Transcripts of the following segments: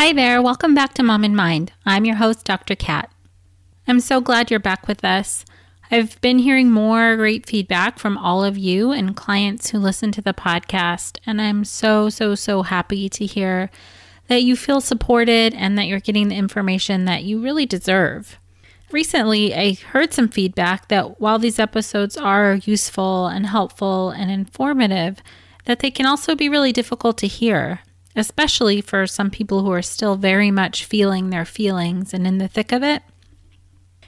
Hi there, welcome back to Mom and Mind. I'm your host, Dr. Kat. I'm so glad you're back with us. I've been hearing more great feedback from all of you and clients who listen to the podcast, and I'm so, so, so happy to hear that you feel supported and that you're getting the information that you really deserve. Recently, I heard some feedback that while these episodes are useful and helpful and informative, that they can also be really difficult to hear especially for some people who are still very much feeling their feelings and in the thick of it.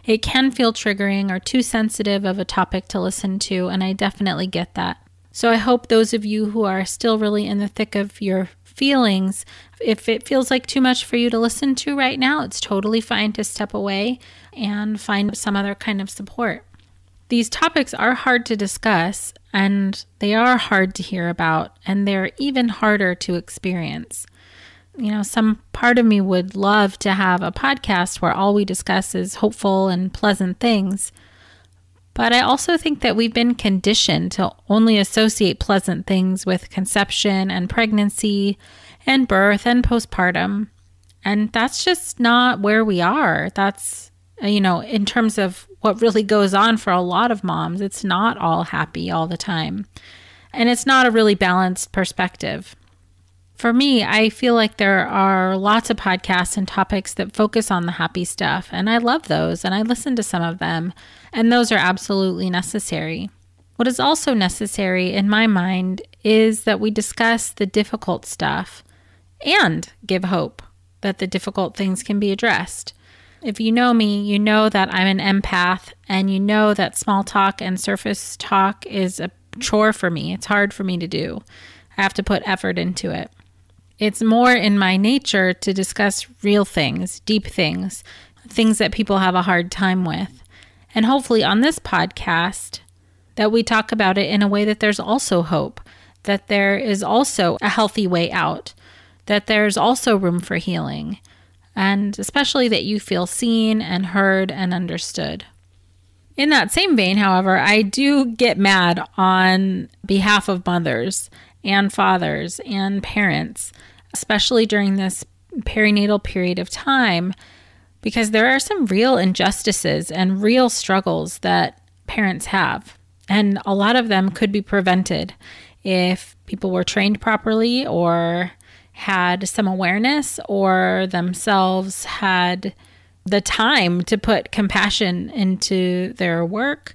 It can feel triggering or too sensitive of a topic to listen to, and I definitely get that. So I hope those of you who are still really in the thick of your feelings, if it feels like too much for you to listen to right now, it's totally fine to step away and find some other kind of support. These topics are hard to discuss and they are hard to hear about and they're even harder to experience. You know, some part of me would love to have a podcast where all we discuss is hopeful and pleasant things. But I also think that we've been conditioned to only associate pleasant things with conception and pregnancy and birth and postpartum. And that's just not where we are. That's uh, you know, in terms of what really goes on for a lot of moms, it's not all happy all the time. And it's not a really balanced perspective. For me, I feel like there are lots of podcasts and topics that focus on the happy stuff, and I love those and I listen to some of them, and those are absolutely necessary. What is also necessary in my mind is that we discuss the difficult stuff and give hope that the difficult things can be addressed. If you know me, you know that I'm an empath and you know that small talk and surface talk is a chore for me. It's hard for me to do. I have to put effort into it. It's more in my nature to discuss real things, deep things, things that people have a hard time with. And hopefully on this podcast, that we talk about it in a way that there's also hope, that there is also a healthy way out, that there's also room for healing and especially that you feel seen and heard and understood. In that same vein, however, I do get mad on behalf of mothers and fathers and parents, especially during this perinatal period of time, because there are some real injustices and real struggles that parents have. And a lot of them could be prevented if people were trained properly or had some awareness or themselves had the time to put compassion into their work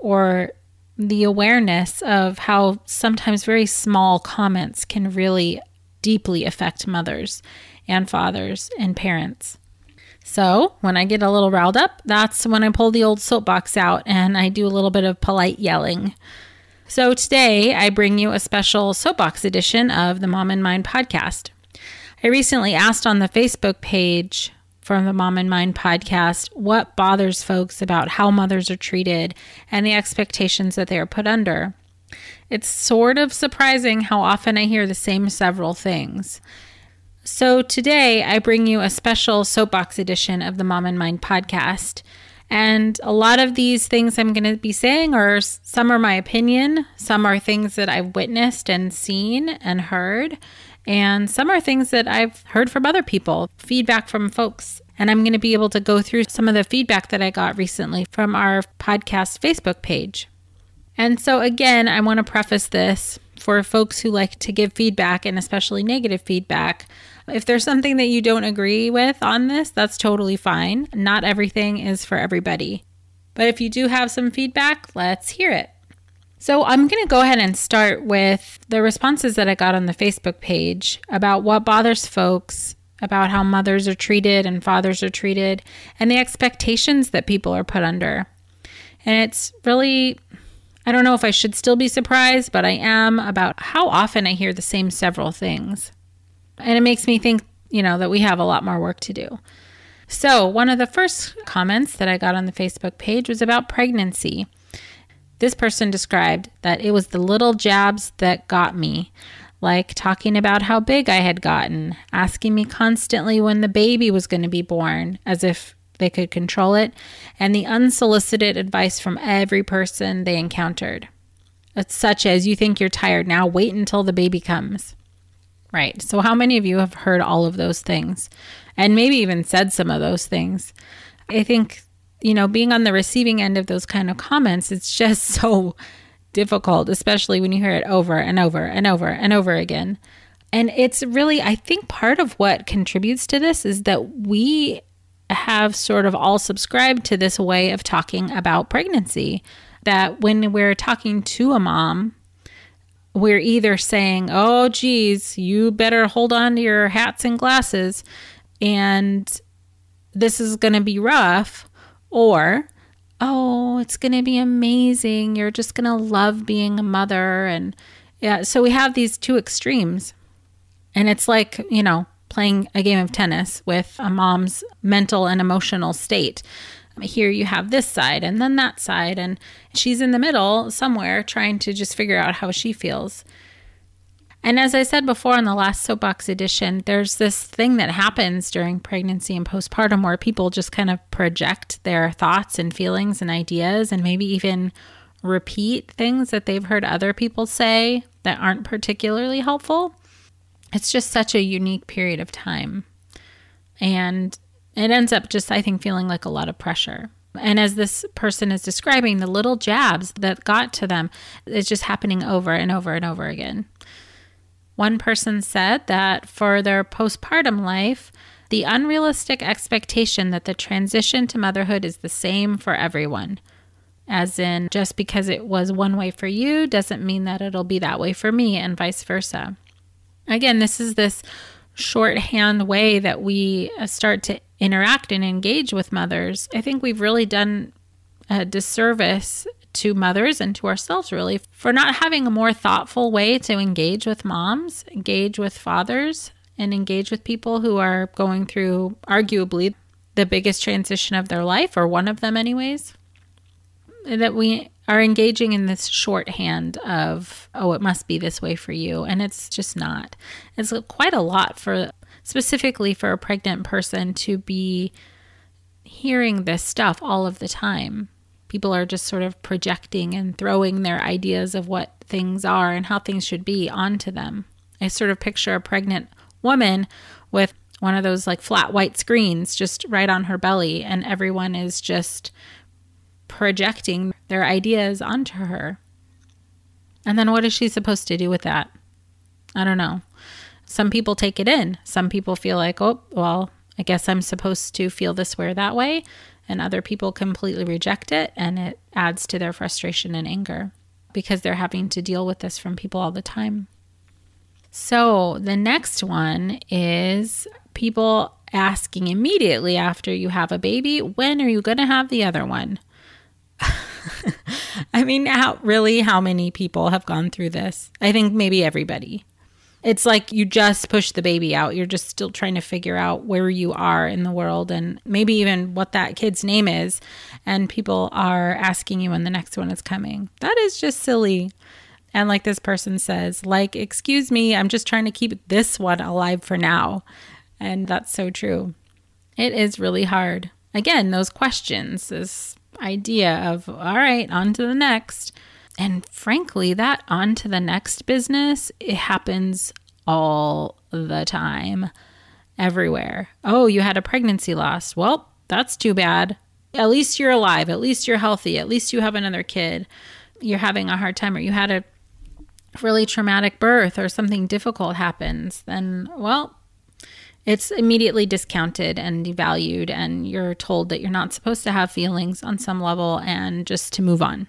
or the awareness of how sometimes very small comments can really deeply affect mothers and fathers and parents. So, when I get a little riled up, that's when I pull the old soapbox out and I do a little bit of polite yelling. So today I bring you a special soapbox edition of the Mom and Mind podcast. I recently asked on the Facebook page from the Mom and Mind podcast what bothers folks about how mothers are treated and the expectations that they are put under. It's sort of surprising how often I hear the same several things. So today I bring you a special soapbox edition of the Mom and Mind podcast. And a lot of these things I'm going to be saying are some are my opinion, some are things that I've witnessed and seen and heard, and some are things that I've heard from other people, feedback from folks. And I'm going to be able to go through some of the feedback that I got recently from our podcast Facebook page. And so, again, I want to preface this for folks who like to give feedback and especially negative feedback. If there's something that you don't agree with on this, that's totally fine. Not everything is for everybody. But if you do have some feedback, let's hear it. So, I'm going to go ahead and start with the responses that I got on the Facebook page about what bothers folks about how mothers are treated and fathers are treated and the expectations that people are put under. And it's really I don't know if I should still be surprised, but I am about how often I hear the same several things. And it makes me think, you know, that we have a lot more work to do. So, one of the first comments that I got on the Facebook page was about pregnancy. This person described that it was the little jabs that got me, like talking about how big I had gotten, asking me constantly when the baby was going to be born, as if they could control it, and the unsolicited advice from every person they encountered. It's such as you think you're tired now, wait until the baby comes. Right. So, how many of you have heard all of those things and maybe even said some of those things? I think, you know, being on the receiving end of those kind of comments, it's just so difficult, especially when you hear it over and over and over and over again. And it's really, I think part of what contributes to this is that we have sort of all subscribed to this way of talking about pregnancy. That when we're talking to a mom, we're either saying, oh, geez, you better hold on to your hats and glasses, and this is going to be rough, or, oh, it's going to be amazing. You're just going to love being a mother. And yeah, so we have these two extremes. And it's like, you know, playing a game of tennis with a mom's mental and emotional state. Here you have this side and then that side, and she's in the middle somewhere trying to just figure out how she feels. And as I said before in the last soapbox edition, there's this thing that happens during pregnancy and postpartum where people just kind of project their thoughts and feelings and ideas and maybe even repeat things that they've heard other people say that aren't particularly helpful it's just such a unique period of time. And it ends up just, I think, feeling like a lot of pressure. And as this person is describing, the little jabs that got to them is just happening over and over and over again. One person said that for their postpartum life, the unrealistic expectation that the transition to motherhood is the same for everyone. As in, just because it was one way for you doesn't mean that it'll be that way for me, and vice versa. Again, this is this shorthand way that we start to interact and engage with mothers. I think we've really done a disservice to mothers and to ourselves, really, for not having a more thoughtful way to engage with moms, engage with fathers, and engage with people who are going through arguably the biggest transition of their life, or one of them, anyways. That we are engaging in this shorthand of, oh, it must be this way for you. And it's just not. It's quite a lot for specifically for a pregnant person to be hearing this stuff all of the time. People are just sort of projecting and throwing their ideas of what things are and how things should be onto them. I sort of picture a pregnant woman with one of those like flat white screens just right on her belly, and everyone is just projecting their ideas onto her. And then what is she supposed to do with that? I don't know. Some people take it in. Some people feel like, oh, well, I guess I'm supposed to feel this way or that way. And other people completely reject it, and it adds to their frustration and anger because they're having to deal with this from people all the time. So the next one is people asking immediately after you have a baby, when are you going to have the other one? I mean, how really how many people have gone through this? I think maybe everybody. It's like you just push the baby out. You're just still trying to figure out where you are in the world and maybe even what that kid's name is. And people are asking you when the next one is coming. That is just silly. And like this person says, like, excuse me, I'm just trying to keep this one alive for now. And that's so true. It is really hard. Again, those questions, this idea of, all right, on to the next. And frankly, that on to the next business, it happens all the time, everywhere. Oh, you had a pregnancy loss. Well, that's too bad. At least you're alive. At least you're healthy. At least you have another kid. You're having a hard time, or you had a really traumatic birth, or something difficult happens. Then, well, it's immediately discounted and devalued, and you're told that you're not supposed to have feelings on some level and just to move on.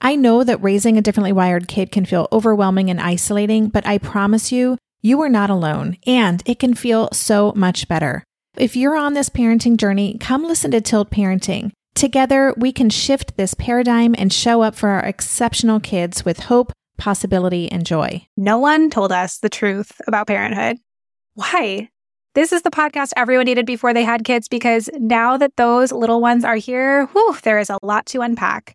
I know that raising a differently wired kid can feel overwhelming and isolating, but I promise you, you are not alone, and it can feel so much better. If you're on this parenting journey, come listen to Tilt Parenting. Together, we can shift this paradigm and show up for our exceptional kids with hope, possibility, and joy. No one told us the truth about parenthood. Why? This is the podcast everyone needed before they had kids because now that those little ones are here, whew, there is a lot to unpack.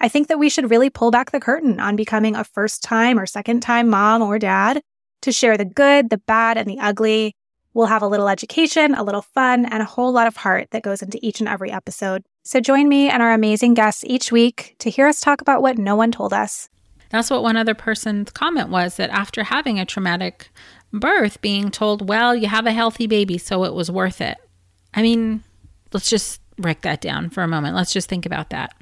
I think that we should really pull back the curtain on becoming a first time or second time mom or dad to share the good, the bad, and the ugly, We'll have a little education, a little fun, and a whole lot of heart that goes into each and every episode. So join me and our amazing guests each week to hear us talk about what no one told us. That's what one other person's comment was that after having a traumatic birth, being told, well, you have a healthy baby, so it was worth it. I mean, let's just break that down for a moment. Let's just think about that.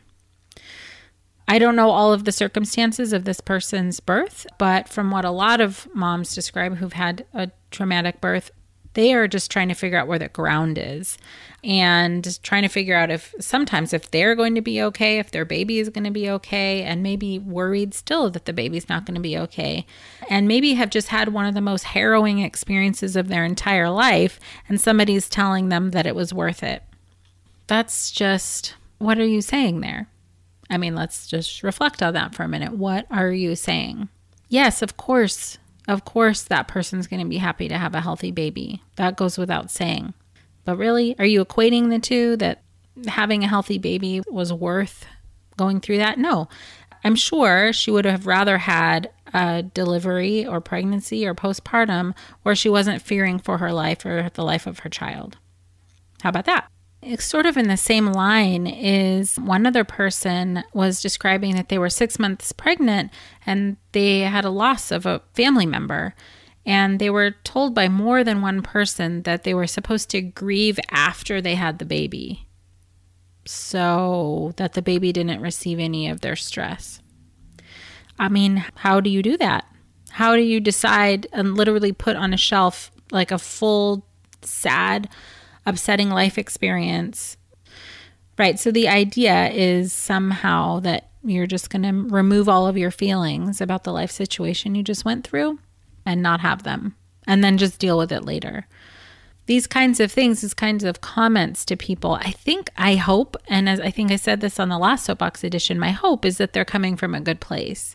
I don't know all of the circumstances of this person's birth, but from what a lot of moms describe who've had a traumatic birth, they are just trying to figure out where the ground is and trying to figure out if sometimes if they're going to be okay, if their baby is going to be okay, and maybe worried still that the baby's not going to be okay, and maybe have just had one of the most harrowing experiences of their entire life, and somebody's telling them that it was worth it. That's just what are you saying there? I mean, let's just reflect on that for a minute. What are you saying? Yes, of course, of course, that person's going to be happy to have a healthy baby. That goes without saying. But really, are you equating the two that having a healthy baby was worth going through that? No. I'm sure she would have rather had a delivery or pregnancy or postpartum where she wasn't fearing for her life or the life of her child. How about that? Sort of in the same line is one other person was describing that they were six months pregnant and they had a loss of a family member. And they were told by more than one person that they were supposed to grieve after they had the baby so that the baby didn't receive any of their stress. I mean, how do you do that? How do you decide and literally put on a shelf like a full, sad, upsetting life experience. Right. So the idea is somehow that you're just going to remove all of your feelings about the life situation you just went through and not have them. and then just deal with it later. These kinds of things, these kinds of comments to people, I think, I hope, and as I think I said this on the last Soapbox edition, my hope is that they're coming from a good place.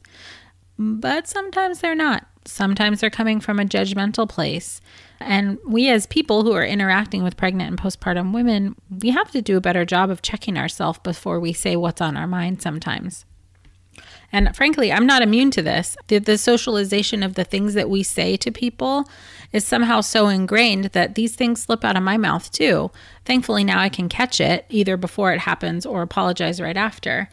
But sometimes they're not. Sometimes they're coming from a judgmental place. And we, as people who are interacting with pregnant and postpartum women, we have to do a better job of checking ourselves before we say what's on our mind sometimes. And frankly, I'm not immune to this. The, the, socialization of the things that we say to people is somehow so ingrained that these things slip out of my mouth too. Thankfully, now I can catch it either before it happens or apologize right after.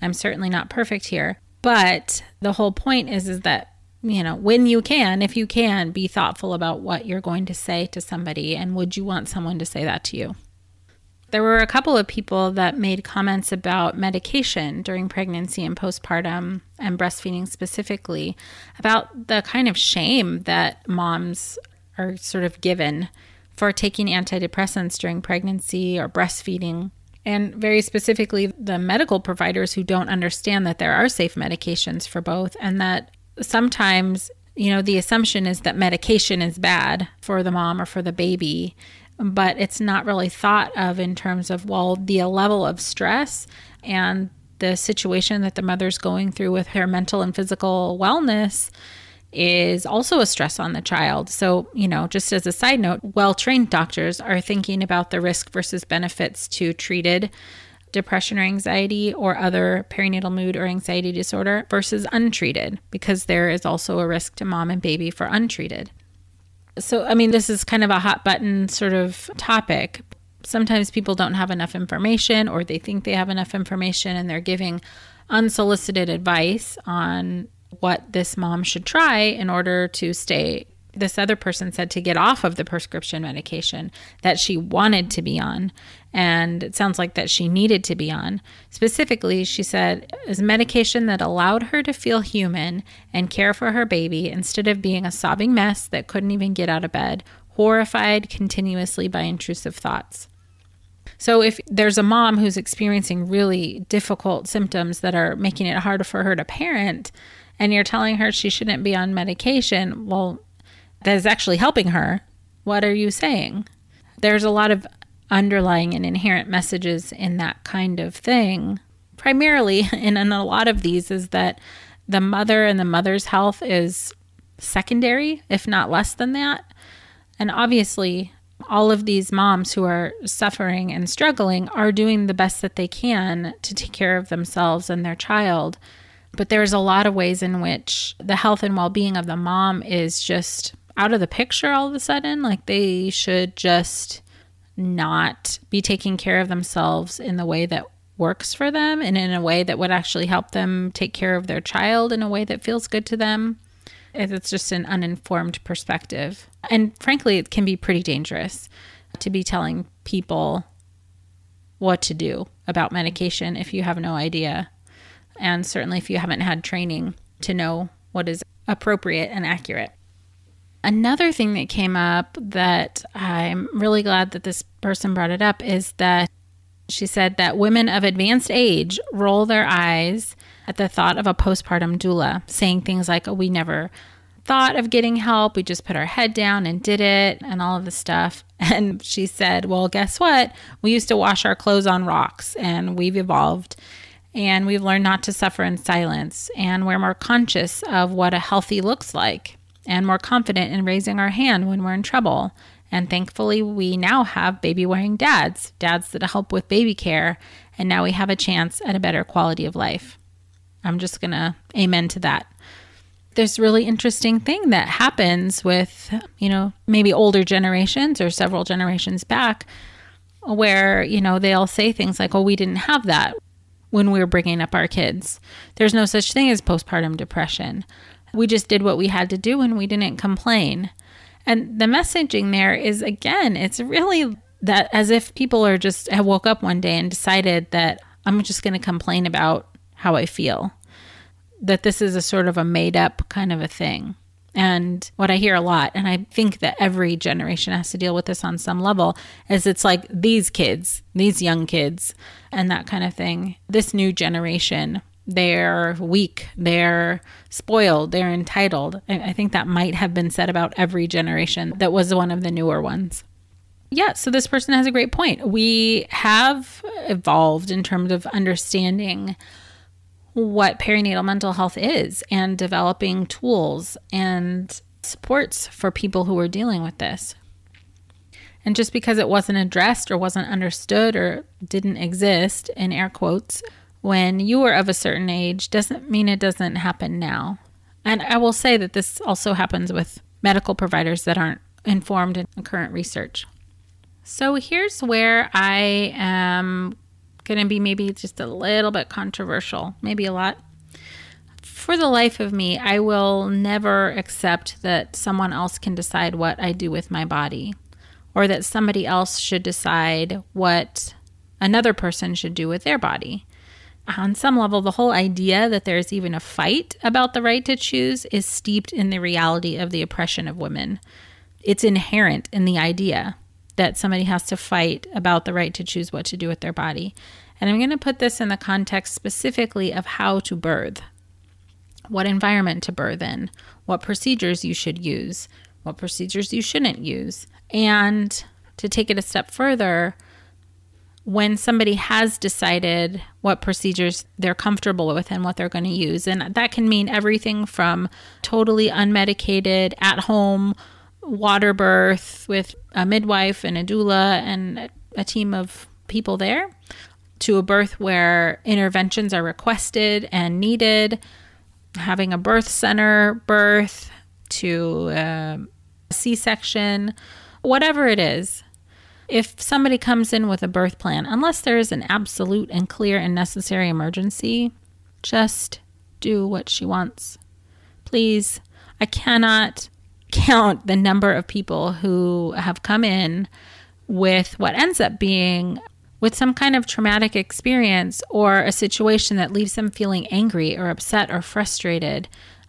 I'm certainly not perfect here. But the whole point is, is that you know, when you can, if you can, be thoughtful about what you're going to say to somebody and would you want someone to say that to you? There were a couple of people that made comments about medication during pregnancy and postpartum and breastfeeding specifically, about the kind of shame that moms are sort of given for taking antidepressants during pregnancy or breastfeeding. And very specifically, the medical providers who don't understand that there are safe medications for both and that sometimes, you know, the assumption is that medication is bad for the mom or for the baby, but it's not really thought of in terms of, well, the level of stress and the situation that the mother's going through with her mental and physical wellness is also a stress on the child. So, you know, just as a side note, well trained doctors are thinking about the risk versus benefits to treated depression or anxiety or other perinatal mood or anxiety disorder versus untreated, because there is also a risk to mom and baby for untreated. So, I mean, this is kind of a hot button sort of topic. Sometimes people don't have enough information or they think they have enough information and they're giving unsolicited advice on what this mom should try in order to stay this other person said to get off of the prescription medication that she wanted to be on. And it sounds like that she needed to be on. Specifically, she said, is medication that allowed her to feel human and care for her baby instead of being a sobbing mess that couldn't even get out of bed, horrified continuously by intrusive thoughts. So, if there's a mom who's experiencing really difficult symptoms that are making it harder for her to parent, and you're telling her she shouldn't be on medication, well, that is actually helping her, what are you saying? There's a lot of underlying and inherent messages in that kind of thing. Primarily, and in a lot of these, is that the mother and the mother's health is secondary, if not less than that. And obviously, all of these moms who are suffering and struggling are doing the best that they can to take care of themselves and their child. But there's a lot of ways in which the health and well being of the mom is just out of the picture all of a sudden. Like they should just not be taking care of themselves in the way that works for them and in a way that would actually help them take care of their child in a way that feels good to them. It's just an uninformed perspective. And frankly, it can be pretty dangerous to be telling people what to do about medication if you have no idea. And certainly if you haven't had training to know what is appropriate and accurate. Another thing that came up that I'm really glad that this person brought it up is that she said that women of advanced age roll their eyes at the thought of a postpartum doula, saying things like, oh, we never thought of getting help. We just put our head down and did it and all of the stuff. And she said, well, guess what? We used to wash our clothes on rocks and we've evolved and we've learned not to suffer in silence and we're more conscious of what a healthy looks like and more confident in raising our hand when we're in trouble. And thankfully, we now have baby wearing dads, dads that help with baby care, and now we have a chance at a better quality of life. I'm just going to amen to that. There's really interesting thing that happens with, you know, maybe older generations or several generations back where, you know, they'll say things like, "Oh, we didn't have that when we were bringing up our kids. There's no such thing as postpartum depression." We just did what we had to do and we didn't complain. And the messaging there is again, it's really that as if people are just woke up one day and decided that I'm just going to complain about how I feel. That this is a sort of a made up kind of a thing. And what I hear a lot, and I think that every generation has to deal with this on some level, is it's like these kids, these young kids, and that kind of thing. This new generation they're weak, they're spoiled, they're entitled. I think that might have been said about every generation that was one of the newer ones. Yeah, so this person has a great point. We have evolved in terms of understanding what perinatal mental health is and developing tools and supports for people who are dealing with this. And just because it wasn't addressed or wasn't understood or didn't exist, in air quotes, when you were of a certain age doesn't mean it doesn't happen now. And I will say that this also happens with medical providers that aren't informed in current research. So here's where I am going to be maybe just a little bit controversial, maybe a lot. For the life of me, I will never accept that someone else can decide what I do with my body or that somebody else should decide what another person should do with their body. On some level, the whole idea that there's even a fight about the right to choose is steeped in the reality of the oppression of women. It's inherent in the idea that somebody has to fight about the right to choose what to do with their body. And I'm going to put this in the context specifically of how to birth, what environment to birth in, what procedures you should use, what procedures you shouldn't use. And to take it a step further, when somebody has decided what procedures they're comfortable with and what they're going to use. And that can mean everything from totally unmedicated, at home water birth with a midwife and a doula and a team of people there to a birth where interventions are requested and needed, having a birth center birth to uh, a C section, whatever it is. If somebody comes in with a birth plan, unless there is an absolute and clear and necessary emergency, just do what she wants. Please, I cannot count the number of people who have come in with what ends up being with some kind of traumatic experience or a situation that leaves them feeling angry or upset or frustrated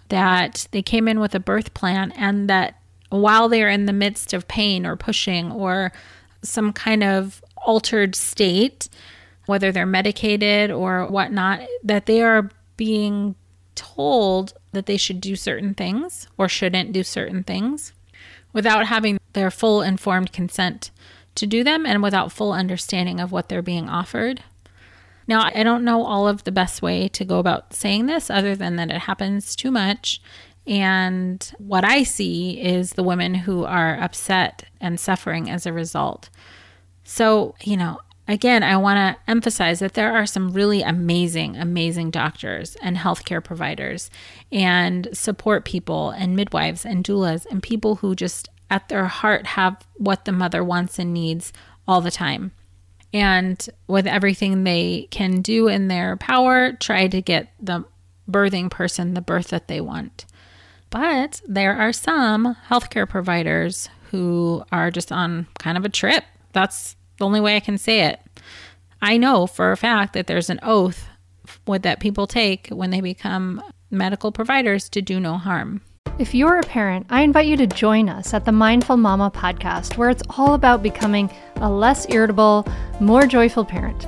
that they came in with a birth plan and that while they're in the midst of pain or pushing or some kind of altered state, whether they're medicated or whatnot, that they are being told that they should do certain things or shouldn't do certain things without having their full informed consent to do them and without full understanding of what they're being offered. Now, I don't know all of the best way to go about saying this other than that it happens too much. And what I see is the women who are upset and suffering as a result. So, you know, Again, I want to emphasize that there are some really amazing, amazing doctors and healthcare providers and support people and midwives and doulas and people who just at their heart have what the mother wants and needs all the time. And with everything they can do in their power, try to get the birthing person the birth that they want. But there are some healthcare providers who are just on kind of a trip. That's the only way I can say it. I know for a fact that there's an oath that people take when they become medical providers to do no harm. If you're a parent, I invite you to join us at the Mindful Mama podcast, where it's all about becoming a less irritable, more joyful parent.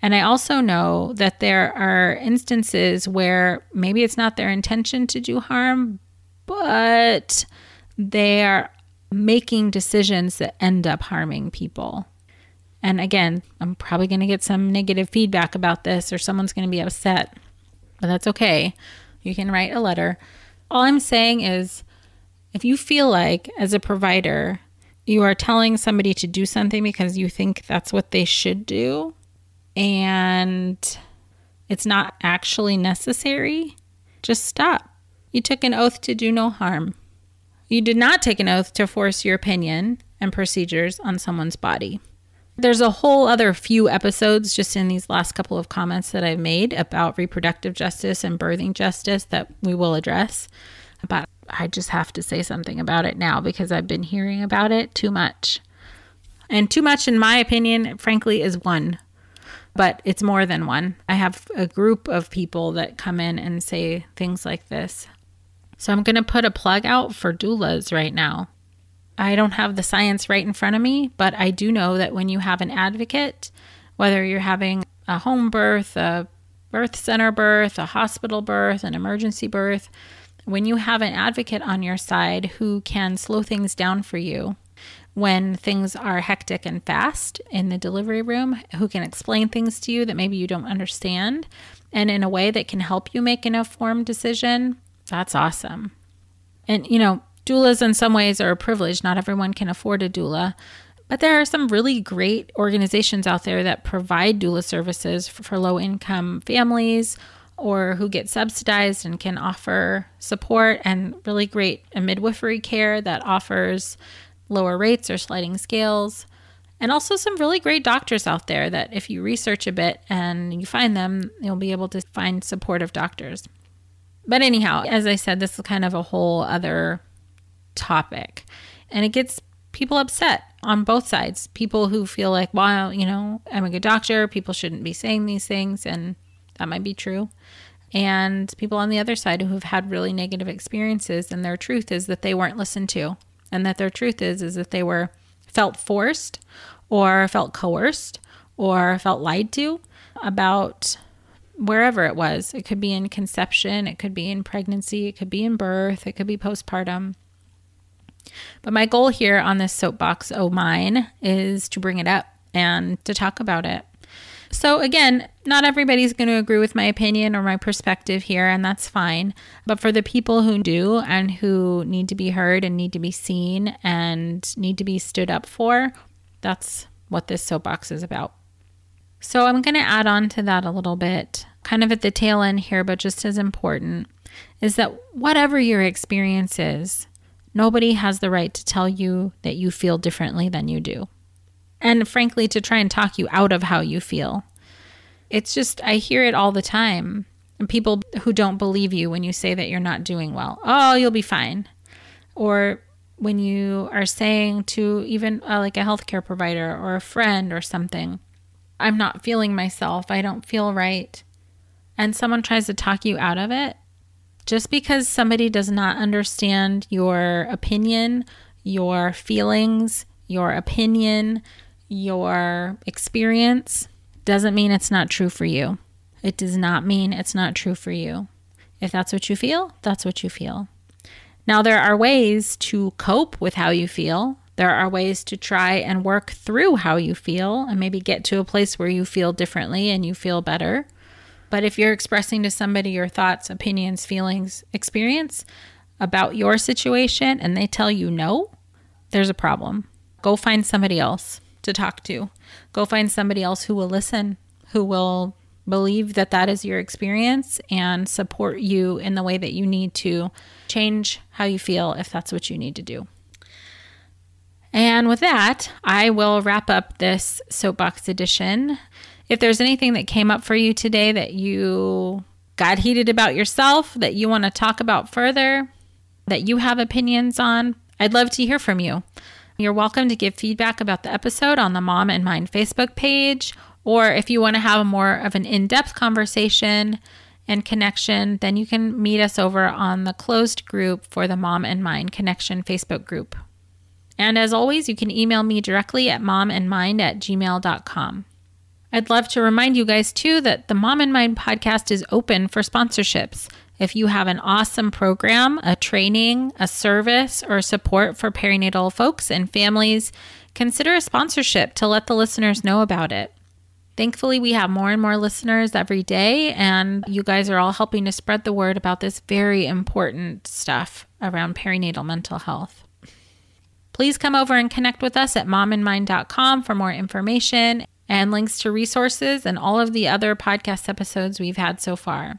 And I also know that there are instances where maybe it's not their intention to do harm, but they are making decisions that end up harming people. And again, I'm probably going to get some negative feedback about this or someone's going to be upset, but that's okay. You can write a letter. All I'm saying is if you feel like, as a provider, you are telling somebody to do something because you think that's what they should do, and it's not actually necessary, just stop. You took an oath to do no harm. You did not take an oath to force your opinion and procedures on someone's body. There's a whole other few episodes just in these last couple of comments that I've made about reproductive justice and birthing justice that we will address. But I just have to say something about it now because I've been hearing about it too much. And too much, in my opinion, frankly, is one but it's more than one. I have a group of people that come in and say things like this. So I'm going to put a plug out for doulas right now. I don't have the science right in front of me, but I do know that when you have an advocate, whether you're having a home birth, a birth center birth, a hospital birth, an emergency birth, when you have an advocate on your side who can slow things down for you, when things are hectic and fast in the delivery room, who can explain things to you that maybe you don't understand and in a way that can help you make an informed decision, that's awesome. And, you know, doulas in some ways are a privilege. Not everyone can afford a doula. But there are some really great organizations out there that provide doula services for, low income families or who get subsidized and can offer support and really great midwifery care that offers lower rates or sliding scales, and also some really great doctors out there that if you research a bit and you find them, you'll be able to find supportive doctors. But anyhow, as I said, this is kind of a whole other topic. And it gets people upset on both sides. People who feel like, well, you know, I'm a good doctor, people shouldn't be saying these things, and that might be true. And people on the other side who have had really negative experiences, and their truth is that they weren't listened to and that their truth is is that they were felt forced or felt coerced or felt lied to about wherever it was. It could be in conception, it could be in pregnancy, it could be in birth, it could be postpartum. But my goal here on this soapbox, oh mine, is to bring it up and to talk about it. So, again, not everybody's going to agree with my opinion or my perspective here, and that's fine. But for the people who do and who need to be heard and need to be seen and need to be stood up for, that's what this soapbox is about. So, I'm going to add on to that a little bit, kind of at the tail end here, but just as important, is that whatever your experience is, nobody has the right to tell you that you feel differently than you do and frankly, to try and talk you out of how you feel. It's just, I hear it all the time. And people who don't believe you when you say that you're not doing well. Oh, you'll be fine. Or when you are saying to even uh, like a healthcare provider or a friend or something, I'm not feeling myself. I don't feel right. And someone tries to talk you out of it. Just because somebody does not understand your opinion, your feelings, your opinion, your experience doesn't mean it's not true for you. It does not mean it's not true for you. If that's what you feel, that's what you feel. Now, there are ways to cope with how you feel. There are ways to try and work through how you feel and maybe get to a place where you feel differently and you feel better. But if you're expressing to somebody your thoughts, opinions, feelings, experience about your situation and they tell you no, there's a problem. Go find somebody else to talk to. Go find somebody else who will listen, who will believe that that is your experience and support you in the way that you need to change how you feel if that's what you need to do. And with that, I will wrap up this soapbox edition. If there's anything that came up for you today that you got heated about yourself, that you want to talk about further, that you have opinions on, I'd love to hear from you. You're welcome to give feedback about the episode on the Mom and Mind Facebook page, or if you want to have more of an in depth conversation and connection, then you can meet us over on the closed group for the Mom and Mind Connection Facebook group. And as always, you can email me directly at momandmind at gmail.com. I'd love to remind you guys too that the Mom and Mind podcast is open for sponsorships. If you have an awesome program, a training, a service, or support for perinatal folks and families, consider a sponsorship to let the listeners know about it. Thankfully, we have more and more listeners every day, and you guys are all helping to spread the word about this very important stuff around perinatal mental health. Please come over and connect with us at momandmind.com for more information and links to resources and all of the other podcast episodes we've had so far.